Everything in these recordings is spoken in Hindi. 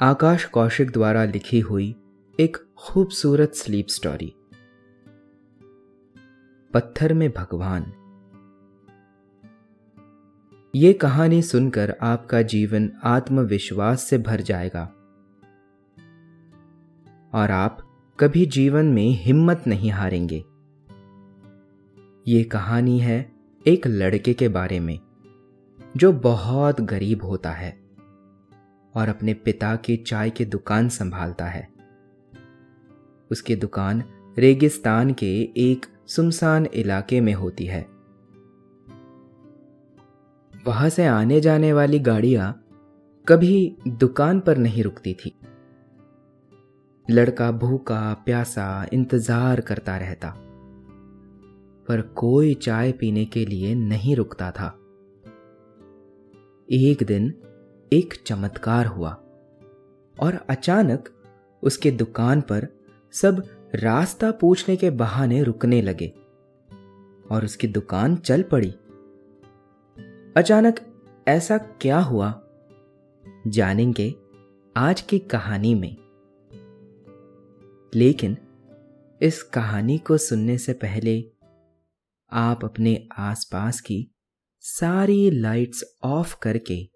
आकाश कौशिक द्वारा लिखी हुई एक खूबसूरत स्लीप स्टोरी पत्थर में भगवान। ये कहानी सुनकर आपका जीवन आत्मविश्वास से भर जाएगा। और आप कभी जीवन में हिम्मत नहीं हारेंगे। ये कहानी है एक लड़के के बारे में, जो बहुत गरीब होता है। और अपने पिता की चाय की दुकान संभालता है। उसकी दुकान रेगिस्तान के एक सुमसान इलाके में होती है। वहाँ से आने जाने वाली गाड़ियाँ कभी दुकान पर नहीं रुकती थी। लड़का भूखा, प्यासा, इंतज़ार करता रहता, पर कोई चाय पीने के लिए नहीं रुकता था। एक दिन एक चमत्कार हुआ और अचानक उसके दुकान पर सब रास्ता पूछने के बहाने रुकने लगे और उसकी दुकान चल पड़ी। अचानक ऐसा क्या हुआ जानेंगे आज की कहानी में। लेकिन इस कहानी को सुनने से पहले आप अपने आसपास की सारी लाइट्स ऑफ़ करके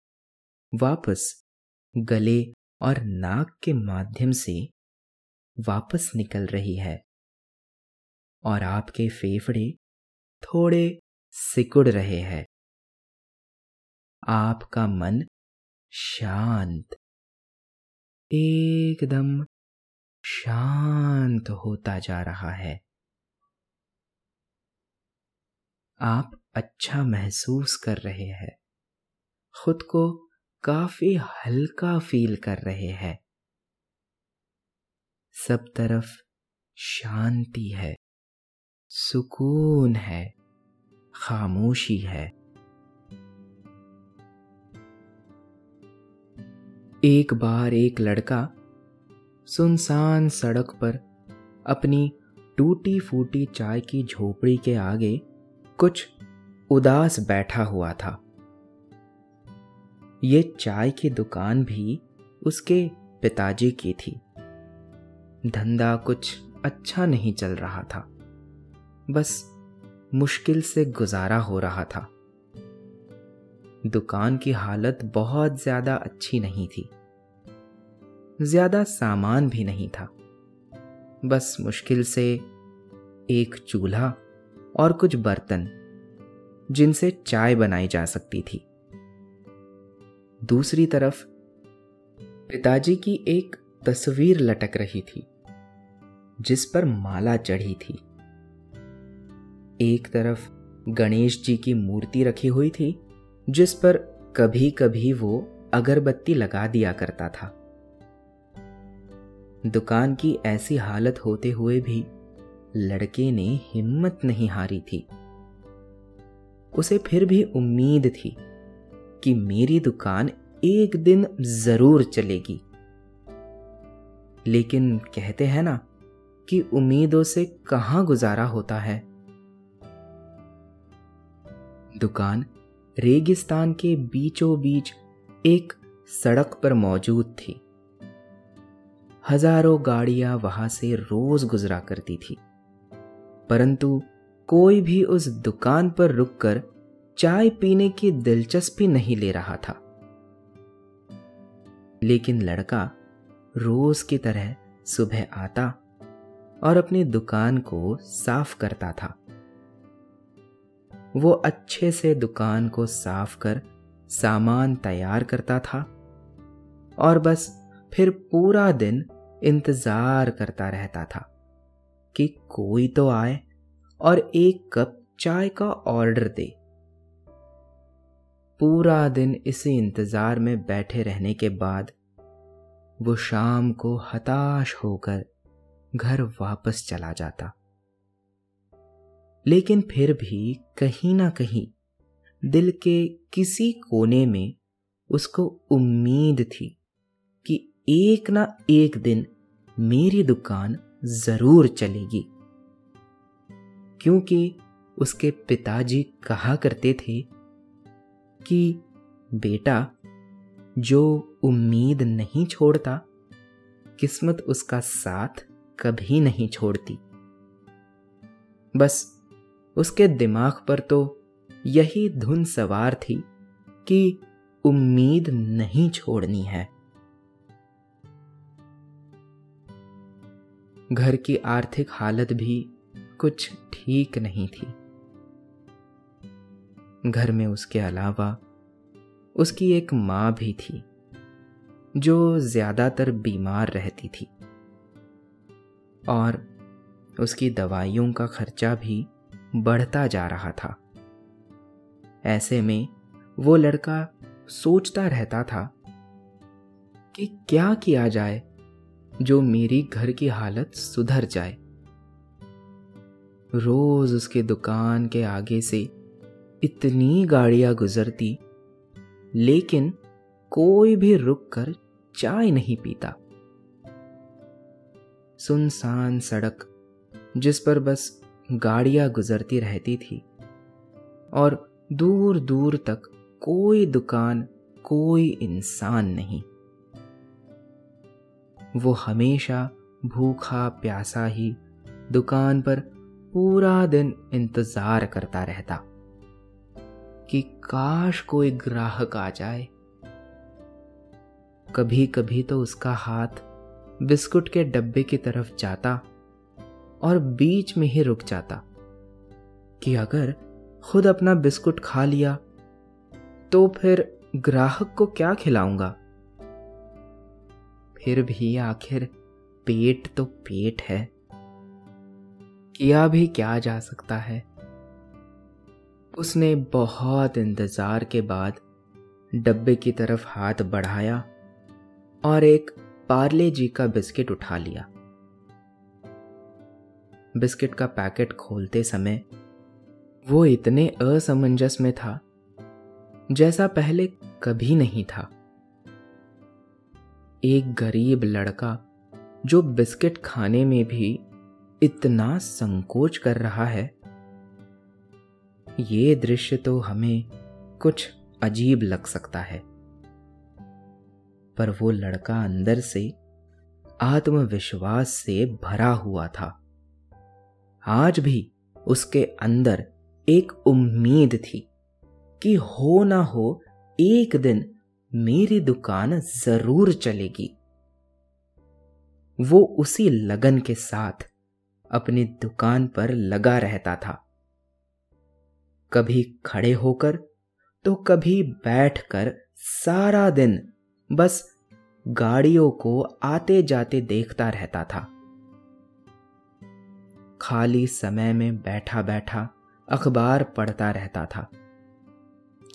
वापस गले और नाक के माध्यम से वापस निकल रही है। और आपके फेफड़े थोड़े सिकुड़ रहे हैं। आपका मन शांत, एकदम शांत होता जा रहा है। आप अच्छा महसूस कर रहे हैं। खुद को काफ़ी हल्का फील कर रहे हैं। सब तरफ़ शांति है, सुकून है, खामोशी है। एक बार एक लड़का सुनसान सड़क पर अपनी टूटी फूटी चाय की झोपड़ी के आगे कुछ उदास बैठा हुआ था। ये चाय की दुकान भी उसके पिताजी की थी। धंधा कुछ अच्छा नहीं चल रहा था। बस मुश्किल से गुजारा हो रहा था। दुकान की हालत बहुत ज़्यादा अच्छी नहीं थी। ज़्यादा सामान भी नहीं था। बस मुश्किल से एक चूल्हा और कुछ बर्तन जिनसे चाय बनाई जा सकती थी। दूसरी तरफ़ पिताजी की एक तस्वीर लटक रही थी, जिस पर माला चढ़ी थी। एक तरफ़ गणेश जी की मूर्ति रखी हुई थी, जिस पर कभी कभी वो अगरबत्ती लगा दिया करता था। दुकान की ऐसी हालत होते हुए भी लड़के ने हिम्मत नहीं हारी थी। उसे फिर भी उम्मीद थी कि मेरी दुकान एक दिन ज़रूर चलेगी। लेकिन कहते हैं ना कि उम्मीदों से कहाँ गुजारा होता है? दुकान रेगिस्तान के बीचों बीच एक सड़क पर मौजूद थी। हज़ारों गाड़ियाँ वहाँ से रोज गुजरा करती थी, परंतु कोई भी उस दुकान पर रुककर चाय पीने की दिलचस्पी नहीं ले रहा था। लेकिन लड़का रोज की तरह सुबह आता और अपनी दुकान को साफ़ करता था। वो अच्छे से दुकान को साफ़ कर सामान तैयार करता था और बस फिर पूरा दिन इंतज़ार करता रहता था कि कोई तो आए और एक कप चाय का ऑर्डर दे। पूरा दिन इसी इंतज़ार में बैठे रहने के बाद वो शाम को हताश होकर घर वापस चला जाता। लेकिन फिर भी कहीं ना कहीं दिल के किसी कोने में उसको उम्मीद थी कि एक ना एक दिन मेरी दुकान ज़रूर चलेगी। क्योंकि उसके पिताजी कहा करते थे कि, बेटा, जो उम्मीद नहीं छोड़ता, किस्मत उसका साथ कभी नहीं छोड़ती। बस, उसके दिमाग पर तो यही धुन सवार थी कि उम्मीद नहीं छोड़नी है। घर की आर्थिक हालत भी कुछ ठीक नहीं थी। घर में उसके अलावा उसकी एक माँ भी थी, जो ज़्यादातर बीमार रहती थी। और उसकी दवाइयों का खर्चा भी बढ़ता जा रहा था। ऐसे में वो लड़का सोचता रहता था कि क्या किया जाए जो मेरी घर की हालत सुधर जाए। रोज उसके दुकान के आगे से इतनी गाड़ियाँ गुजरती, लेकिन कोई भी रुककर चाय नहीं पीता। सुनसान सड़क, जिस पर बस गाड़ियाँ गुजरती रहती थी, और दूर दूर तक कोई दुकान, कोई इंसान नहीं। वो हमेशा भूखा प्यासा ही दुकान पर पूरा दिन इंतज़ार करता रहता। कि काश कोई ग्राहक आ जाए। कभी कभी तो उसका हाथ बिस्कुट के डब्बे की तरफ़ जाता और बीच में ही रुक जाता कि अगर खुद अपना बिस्कुट खा लिया तो फिर ग्राहक को क्या खिलाऊँगा? फिर भी आखिर पेट तो पेट है। किया भी क्या जा सकता है? उसने बहुत इंतज़ार के बाद डब्बे की तरफ़ हाथ बढ़ाया और एक पार्ले जी का बिस्किट उठा लिया। बिस्किट का पैकेट खोलते समय वो इतने असमंजस में था जैसा पहले कभी नहीं था। एक गरीब लड़का जो बिस्किट खाने में भी इतना संकोच कर रहा है ये दृश्य तो हमें कुछ अजीब लग सकता है। पर वो लड़का अंदर से आत्मविश्वास से भरा हुआ था। आज भी उसके अंदर एक उम्मीद थी कि हो ना हो, एक दिन मेरी दुकान ज़रूर चलेगी। वो उसी लगन के साथ अपनी दुकान पर लगा रहता था। कभी खड़े होकर तो कभी बैठकर सारा दिन बस गाड़ियों को आते जाते देखता रहता था। खाली समय में बैठा बैठा अखबार पढ़ता रहता था,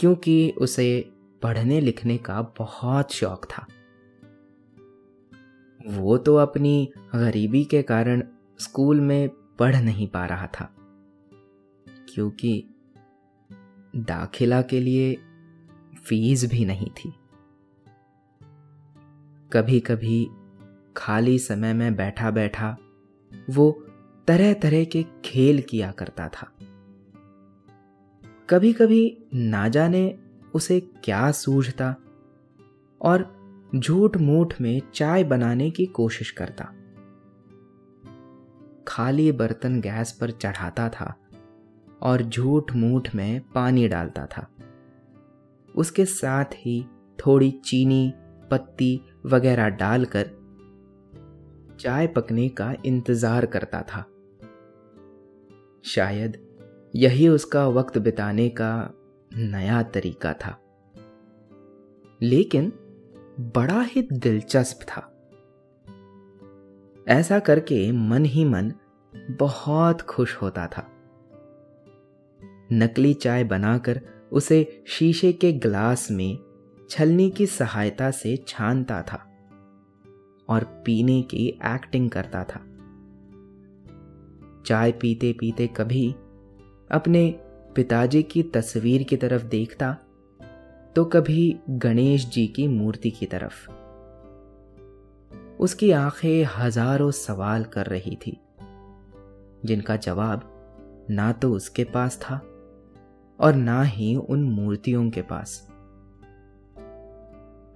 क्योंकि उसे पढ़ने लिखने का बहुत शौक था। वो तो अपनी गरीबी के कारण स्कूल में पढ़ नहीं पा रहा था, क्योंकि दाखिला के लिए फ़ीस भी नहीं थी। कभी कभी खाली समय में बैठा बैठा वो तरह तरह के खेल किया करता था। कभी कभी ना जाने उसे क्या सूझता और झूठ मूठ में चाय बनाने की कोशिश करता। खाली बर्तन गैस पर चढ़ाता था। और झूठ मूठ में पानी डालता था। उसके साथ ही थोड़ी चीनी, पत्ती वगैरह डालकर चाय पकने का इंतज़ार करता था। शायद यही उसका वक्त बिताने का नया तरीका था। लेकिन बड़ा ही दिलचस्प था। ऐसा करके मन ही मन बहुत खुश होता था। नकली चाय बनाकर उसे शीशे के ग्लास में छलनी की सहायता से छानता था और पीने की एक्टिंग करता था। चाय पीते पीते कभी अपने पिताजी की तस्वीर की तरफ़ देखता तो कभी गणेश जी की मूर्ति की तरफ़। उसकी आँखें हज़ारों सवाल कर रही थी, जिनका जवाब ना तो उसके पास था और ना ही उन मूर्तियों के पास।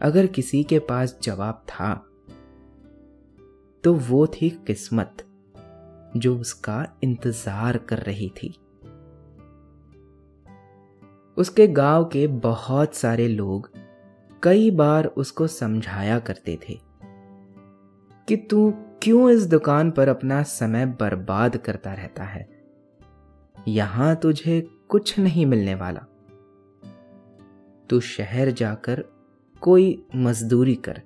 अगर किसी के पास जवाब था तो वो थी किस्मत, जो उसका इंतज़ार कर रही थी। उसके गाँव के बहुत सारे लोग कई बार उसको समझाया करते थे कि तू क्यों इस दुकान पर अपना समय बर्बाद करता रहता है? यहाँ तुझे कुछ नहीं मिलने वाला। तू शहर जाकर कोई मजदूरी कर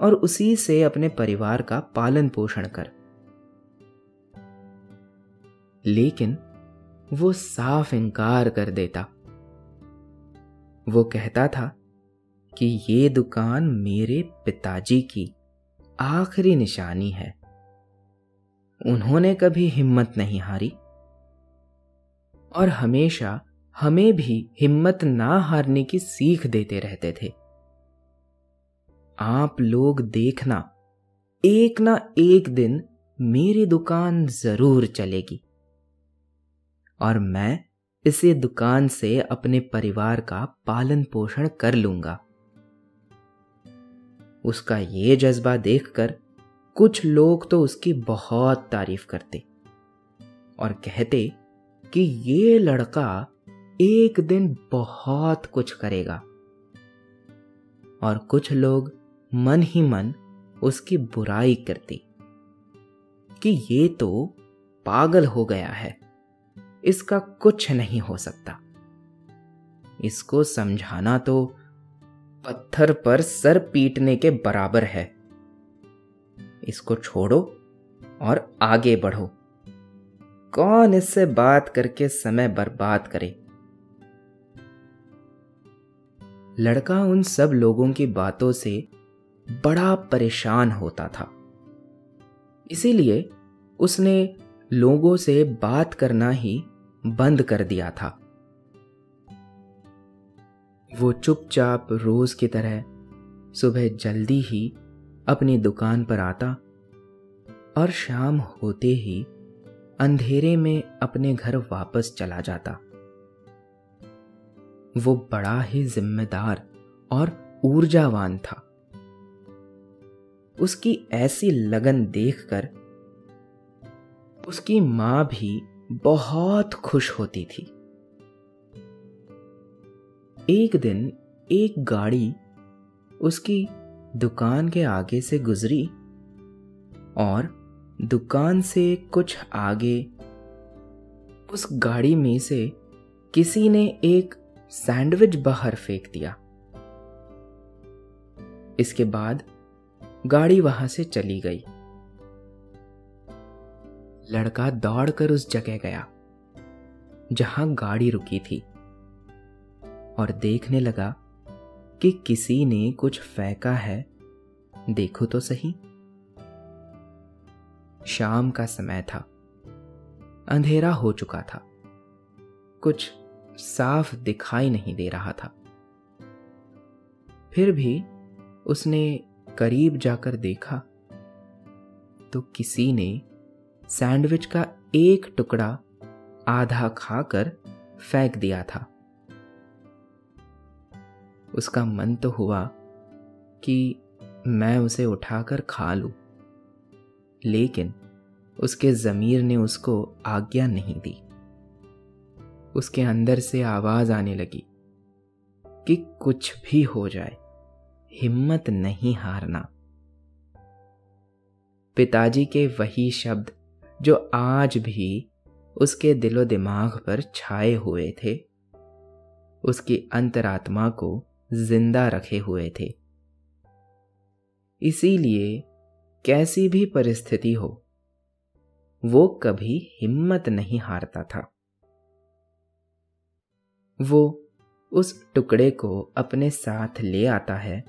और उसी से अपने परिवार का पालन पोषण कर। लेकिन वो साफ़ इनकार कर देता। वो कहता था कि ये दुकान मेरे पिताजी की आखिरी निशानी है। उन्होंने कभी हिम्मत नहीं हारी। और हमेशा हमें भी हिम्मत ना हारने की सीख देते रहते थे। आप लोग देखना, एक ना एक दिन मेरी दुकान ज़रूर चलेगी। और मैं इसे दुकान से अपने परिवार का पालन पोषण कर लूँगा। उसका ये जज्बा देखकर कुछ लोग तो उसकी बहुत तारीफ़ करते और कहते कि ये लड़का एक दिन बहुत कुछ करेगा। और कुछ लोग मन ही मन उसकी बुराई करती कि ये तो पागल हो गया है, इसका कुछ नहीं हो सकता। इसको समझाना तो पत्थर पर सर पीटने के बराबर है। इसको छोड़ो और आगे बढ़ो। कौन इससे बात करके समय बर्बाद करे? लड़का उन सब लोगों की बातों से बड़ा परेशान होता था। इसीलिए उसने लोगों से बात करना ही बंद कर दिया था। वो चुपचाप रोज की तरह सुबह जल्दी ही अपनी दुकान पर आता और शाम होते ही अंधेरे में अपने घर वापस चला जाता। वो बड़ा ही जिम्मेदार और ऊर्जावान था। उसकी ऐसी लगन देखकर उसकी माँ भी बहुत खुश होती थी। एक दिन एक गाड़ी उसकी दुकान के आगे से गुजरी और दुकान से कुछ आगे, उस गाड़ी में से किसी ने एक सैंडविच बाहर फेंक दिया। इसके बाद गाड़ी वहाँ से चली गई। लड़का दौड़कर उस जगह गया, जहाँ गाड़ी रुकी थी, और देखने लगा कि किसी ने कुछ फेंका है, देखो तो सही। शाम का समय था। अंधेरा हो चुका था। कुछ साफ़ दिखाई नहीं दे रहा था। फिर भी उसने करीब जाकर देखा तो किसी ने सैंडविच का एक टुकड़ा आधा खाकर फेंक दिया था। उसका मन तो हुआ कि मैं उसे उठाकर खा लूँ। लेकिन उसके जमीर ने उसको आज्ञा नहीं दी। उसके अंदर से आवाज़ आने लगी कि कुछ भी हो जाए, हिम्मत नहीं हारना। पिताजी के वही शब्द जो आज भी उसके दिलो दिमाग पर छाए हुए थे, उसकी अंतरात्मा को ज़िंदा रखे हुए थे। इसीलिए कैसी भी परिस्थिति हो, वो कभी हिम्मत नहीं हारता था। वो उस टुकड़े को अपने साथ ले आता है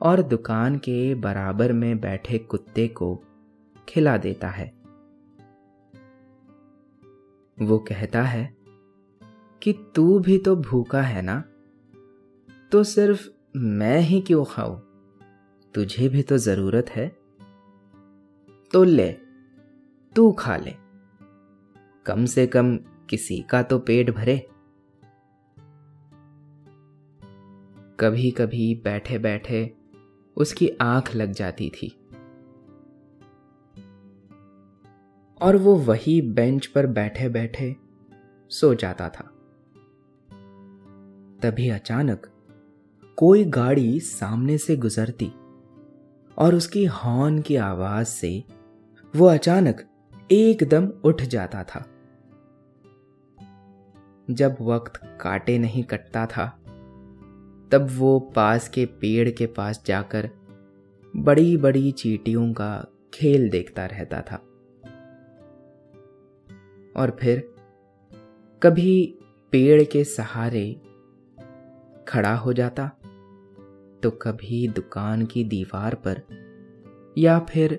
और दुकान के बराबर में बैठे कुत्ते को खिला देता है। वो कहता है कि तू भी तो भूखा है ना तो सिर्फ़ मैं ही क्यों खाऊं? तुझे भी तो ज़रूरत है। तो ले, तू खा ले। कम से कम किसी का तो पेट भरे। कभी कभी बैठे बैठे उसकी आँख लग जाती थी। और वो वही बेंच पर बैठे बैठे सो जाता था। तभी अचानक कोई गाड़ी सामने से गुजरती। और उसकी हॉर्न की आवाज़ से वो अचानक एकदम उठ जाता था। जब वक्त काटे नहीं कटता था, तब वो पास के पेड़ के पास जाकर बड़ी बड़ी चीटियों का खेल देखता रहता था। और फिर कभी पेड़ के सहारे खड़ा हो जाता तो कभी दुकान की दीवार पर या फिर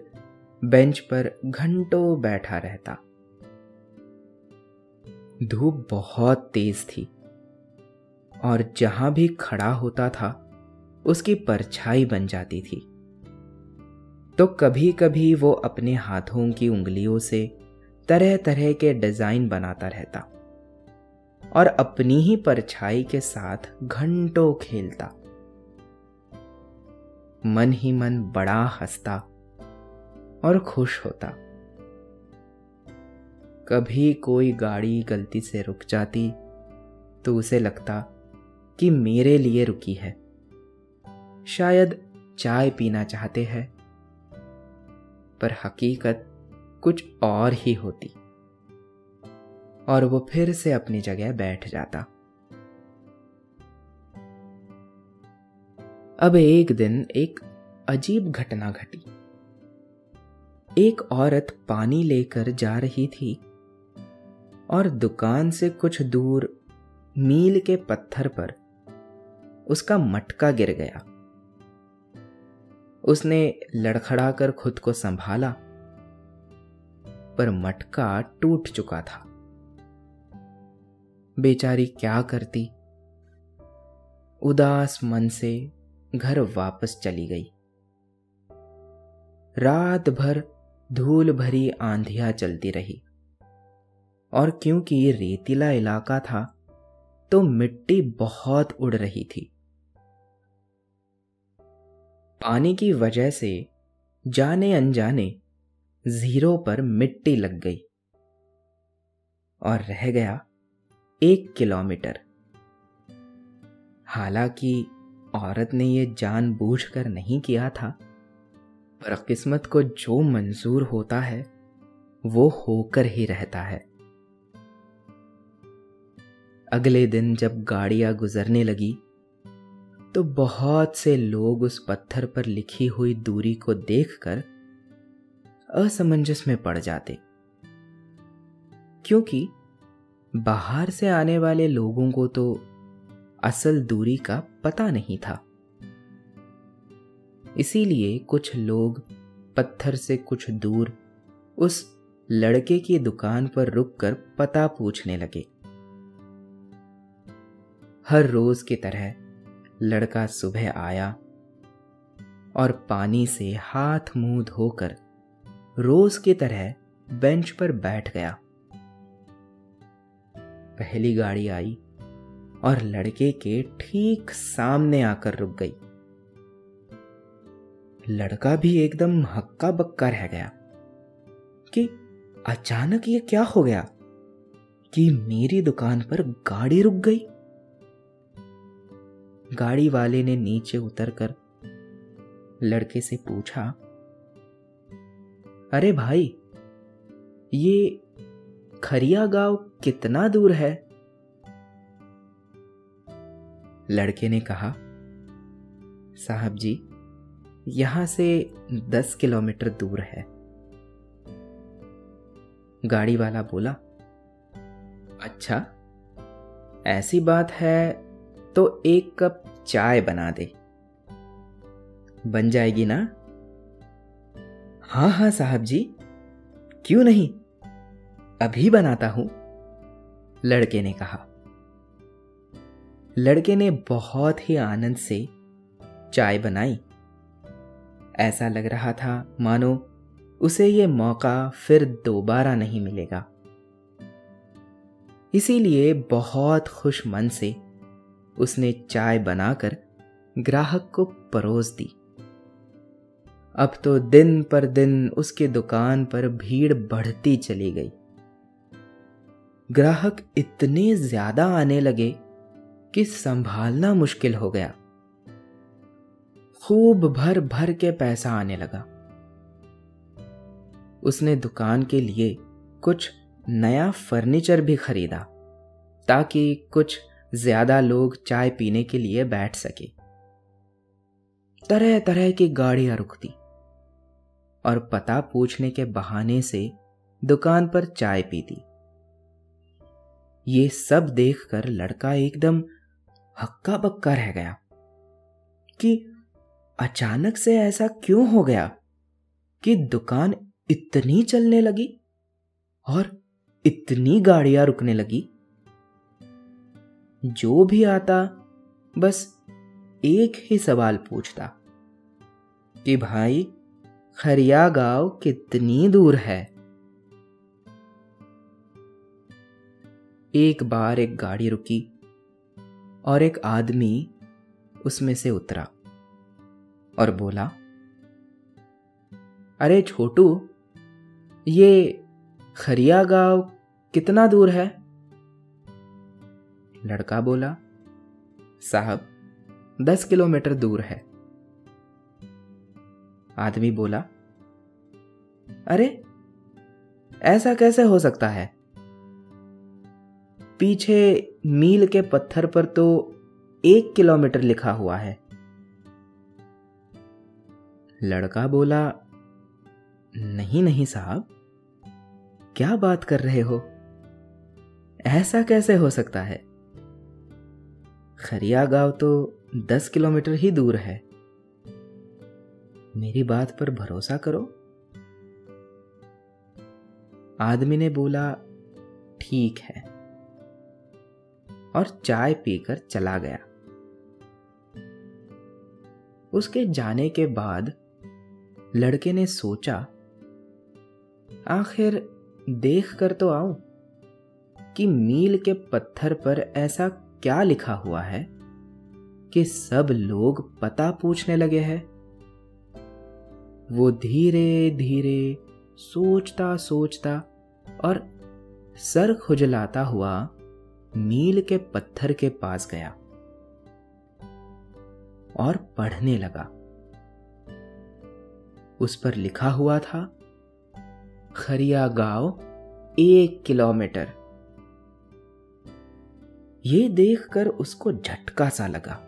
बेंच पर घंटों बैठा रहता। धूप बहुत तेज थी और जहाँ भी खड़ा होता था, उसकी परछाई बन जाती थी। तो कभी कभी वो अपने हाथों की उंगलियों से तरह तरह के डिज़ाइन बनाता रहता और अपनी ही परछाई के साथ घंटों खेलता। मन ही मन बड़ा हंसता और खुश होता। कभी कोई गाड़ी गलती से रुक जाती तो उसे लगता कि मेरे लिए रुकी है। शायद चाय पीना चाहते हैं, पर हकीकत कुछ और ही होती। और वो फिर से अपनी जगह बैठ जाता। अब एक दिन एक अजीब घटना घटी। एक औरत पानी लेकर जा रही थी और दुकान से कुछ दूर मील के पत्थर पर उसका मटका गिर गया। उसने लड़खड़ाकर खुद को संभाला, पर मटका टूट चुका था। बेचारी क्या करती? उदास मन से घर वापस चली गई। रात भर धूल भरी आंधियाँ चलती रही। और क्योंकि रेतीला इलाका था तो मिट्टी बहुत उड़ रही थी। पानी की वजह से जाने अनजाने ज़ीरो पर मिट्टी लग गई और रह गया एक किलोमीटर। हालाँकि औरत ने यह जानबूझकर नहीं किया था, पर किस्मत को जो मंजूर होता है, वो होकर ही रहता है। अगले दिन जब गाड़ियाँ गुजरने लगी तो बहुत से लोग उस पत्थर पर लिखी हुई दूरी को देखकर असमंजस में पड़ जाते। क्योंकि बाहर से आने वाले लोगों को तो असल दूरी का पता नहीं था। इसीलिए कुछ लोग पत्थर से कुछ दूर उस लड़के की दुकान पर रुककर पता पूछने लगे। हर रोज की तरह लड़का सुबह आया और पानी से हाथ मुँह धोकर रोज की तरह बेंच पर बैठ गया। पहली गाड़ी आई और लड़के के ठीक सामने आकर रुक गई। लड़का भी एकदम हक्का बक्का रह गया कि अचानक ये क्या हो गया कि मेरी दुकान पर गाड़ी रुक गई। गाड़ी वाले ने नीचे उतरकर लड़के से पूछा, अरे भाई, ये खरिया गाँव कितना दूर है? लड़के ने कहा, साहब जी, यहाँ से दस किलोमीटर दूर है। गाड़ी वाला बोला अच्छा ऐसी बात है तो एक कप चाय बना दे। बन जाएगी ना? हाँ हाँ साहब जी, क्यों नहीं? अभी बनाता हूँ, लड़के ने कहा। लड़के ने बहुत ही आनंद से चाय बनाई। ऐसा लग रहा था, मानो उसे ये मौका फिर दोबारा नहीं मिलेगा। इसीलिए बहुत खुश मन से उसने चाय बनाकर ग्राहक को परोस दी। अब तो दिन पर दिन उसकी दुकान पर भीड़ बढ़ती चली गई। ग्राहक इतने ज़्यादा आने लगे कि संभालना मुश्किल हो गया। खूब भर भर के पैसा आने लगा। उसने दुकान के लिए कुछ नया फर्नीचर भी खरीदा, ताकि कुछ ज़्यादा लोग चाय पीने के लिए बैठ सके। तरह तरह की गाड़ियाँ रुकती और पता पूछने के बहाने से दुकान पर चाय पीती। ये सब देखकर लड़का एकदम हक्का बक्का रह गया। कि अचानक से ऐसा क्यों हो गया कि दुकान इतनी चलने लगी और इतनी गाड़ियाँ रुकने लगी? जो भी आता, बस एक ही सवाल पूछता कि भाई खरिया गाँव कितनी दूर है? एक बार एक गाड़ी रुकी। और एक आदमी उसमें से उतरा और बोला, अरे छोटू, ये खरिया गाँव कितना दूर है? लड़का बोला, साहब, दस किलोमीटर दूर है। आदमी बोला, अरे, ऐसा कैसे हो सकता है? पीछे मील के पत्थर पर तो एक किलोमीटर लिखा हुआ है। लड़का बोला, नहीं नहीं साहब, क्या बात कर रहे हो? ऐसा कैसे हो सकता है? खरिया गाँव तो दस किलोमीटर ही दूर है। मेरी बात पर भरोसा करो। आदमी ने बोला, ठीक है। और चाय पीकर चला गया। उसके जाने के बाद लड़के ने सोचा, आखिर देख कर तो आओ कि मील के पत्थर पर ऐसा क्या लिखा हुआ है कि सब लोग पता पूछने लगे हैं। वो धीरे धीरे सोचता सोचता और सर खुजलाता हुआ मील के पत्थर के पास गया और पढ़ने लगा। उस पर लिखा हुआ था, खरिया गाँव, एक किलोमीटर। ये देखकर उसको झटका सा लगा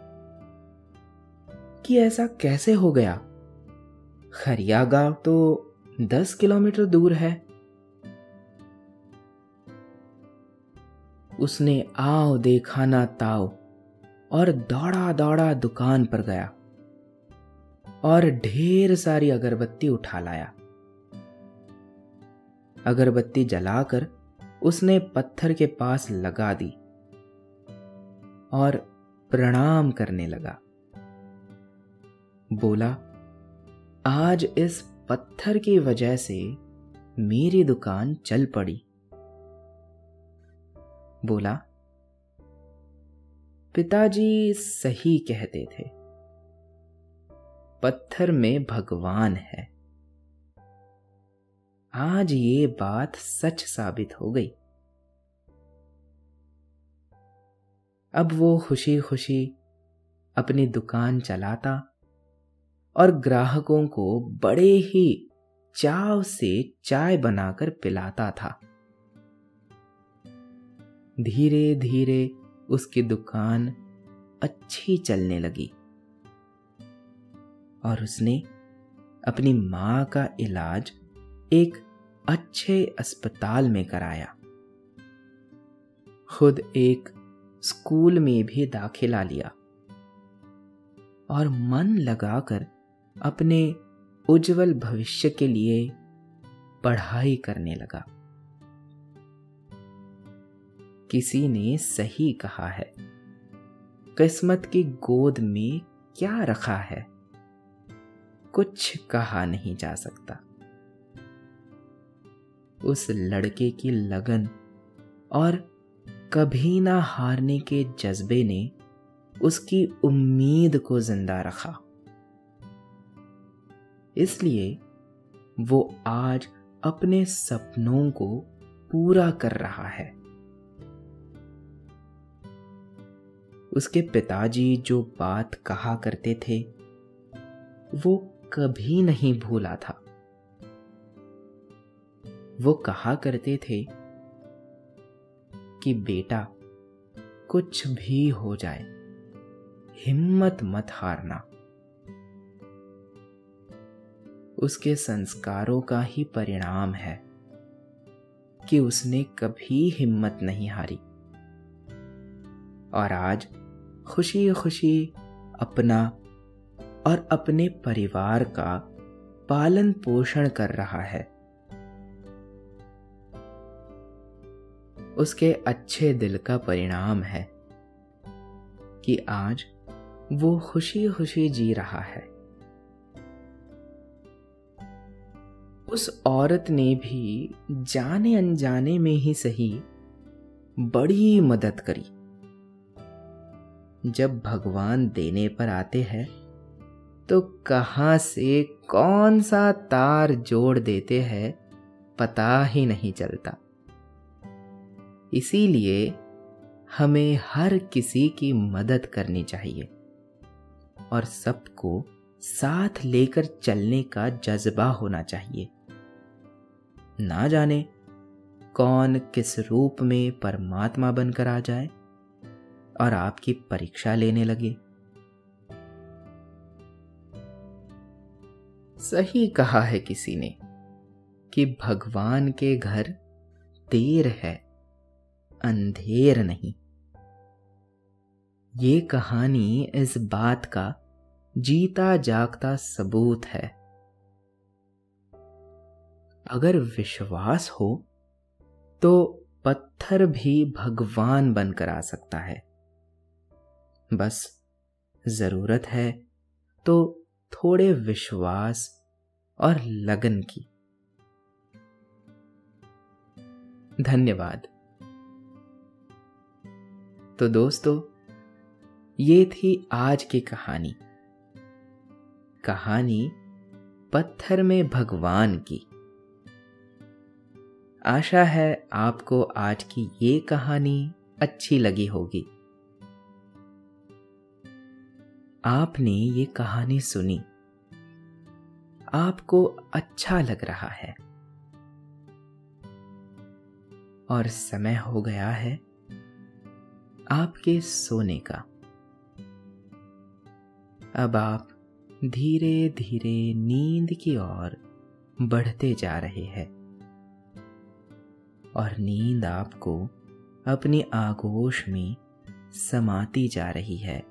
कि ऐसा कैसे हो गया? खरिया गाँव तो दस किलोमीटर दूर है। उसने आओ देखा ना ताओ, और दौड़ा दौड़ा दुकान पर गया, और ढेर सारी अगरबत्ती उठा लाया। अगरबत्ती जलाकर उसने पत्थर के पास लगा दी, और प्रणाम करने लगा। बोला, आज इस पत्थर की वजह से मेरी दुकान चल पड़ी। बोला, पिताजी सही कहते थे। पत्थर में भगवान है। आज ये बात सच साबित हो गई। अब वो खुशी खुशी अपनी दुकान चलाता और ग्राहकों को बड़े ही चाव से चाय बनाकर पिलाता था। धीरे धीरे उसकी दुकान अच्छी चलने लगी। और उसने अपनी माँ का इलाज एक अच्छे अस्पताल में कराया। खुद एक स्कूल में भी दाखिला लिया। और मन लगाकर अपने उज्जवल भविष्य के लिए पढ़ाई करने लगा। किसी ने सही कहा है। किस्मत की गोद में क्या रखा है? कुछ कहा नहीं जा सकता। उस लड़के की लगन और कभी ना हारने के जज्बे ने उसकी उम्मीद को ज़िंदा रखा। इसलिए वो आज अपने सपनों को पूरा कर रहा है। उसके पिताजी जो बात कहा करते थे, वो कभी नहीं भूला था। वो कहा करते थे कि बेटा, कुछ भी हो जाए, हिम्मत मत हारना। उसके संस्कारों का ही परिणाम है कि उसने कभी हिम्मत नहीं हारी। और आज खुशी खुशी अपना और अपने परिवार का पालन पोषण कर रहा है। उसके अच्छे दिल का परिणाम है कि आज वो खुशी खुशी जी रहा है। उस औरत ने भी जाने अनजाने में ही सही बड़ी मदद करी। जब भगवान देने पर आते हैं तो कहाँ से कौन सा तार जोड़ देते हैं पता ही नहीं चलता। इसीलिए हमें हर किसी की मदद करनी चाहिए और सबको साथ लेकर चलने का जज्बा होना चाहिए। ना जाने कौन किस रूप में परमात्मा बनकर आ जाए। और आपकी परीक्षा लेने लगे। सही कहा है किसी ने कि भगवान के घर देर है, अंधेर नहीं। ये कहानी इस बात का जीता जागता सबूत है। अगर विश्वास हो तो पत्थर भी भगवान बनकर आ सकता है। बस ज़रूरत है तो थोड़े विश्वास और लगन की। धन्यवाद। तो दोस्तों, ये थी आज की कहानी। कहानी पत्थर में भगवान की। आशा है आपको आज की ये कहानी अच्छी लगी होगी। आपने ये कहानी सुनी। आपको अच्छा लग रहा है। और समय हो गया है आपके सोने का। अब आप धीरे धीरे नींद की ओर बढ़ते जा रहे हैं। और नींद आपको अपनी आगोश में समाती जा रही है।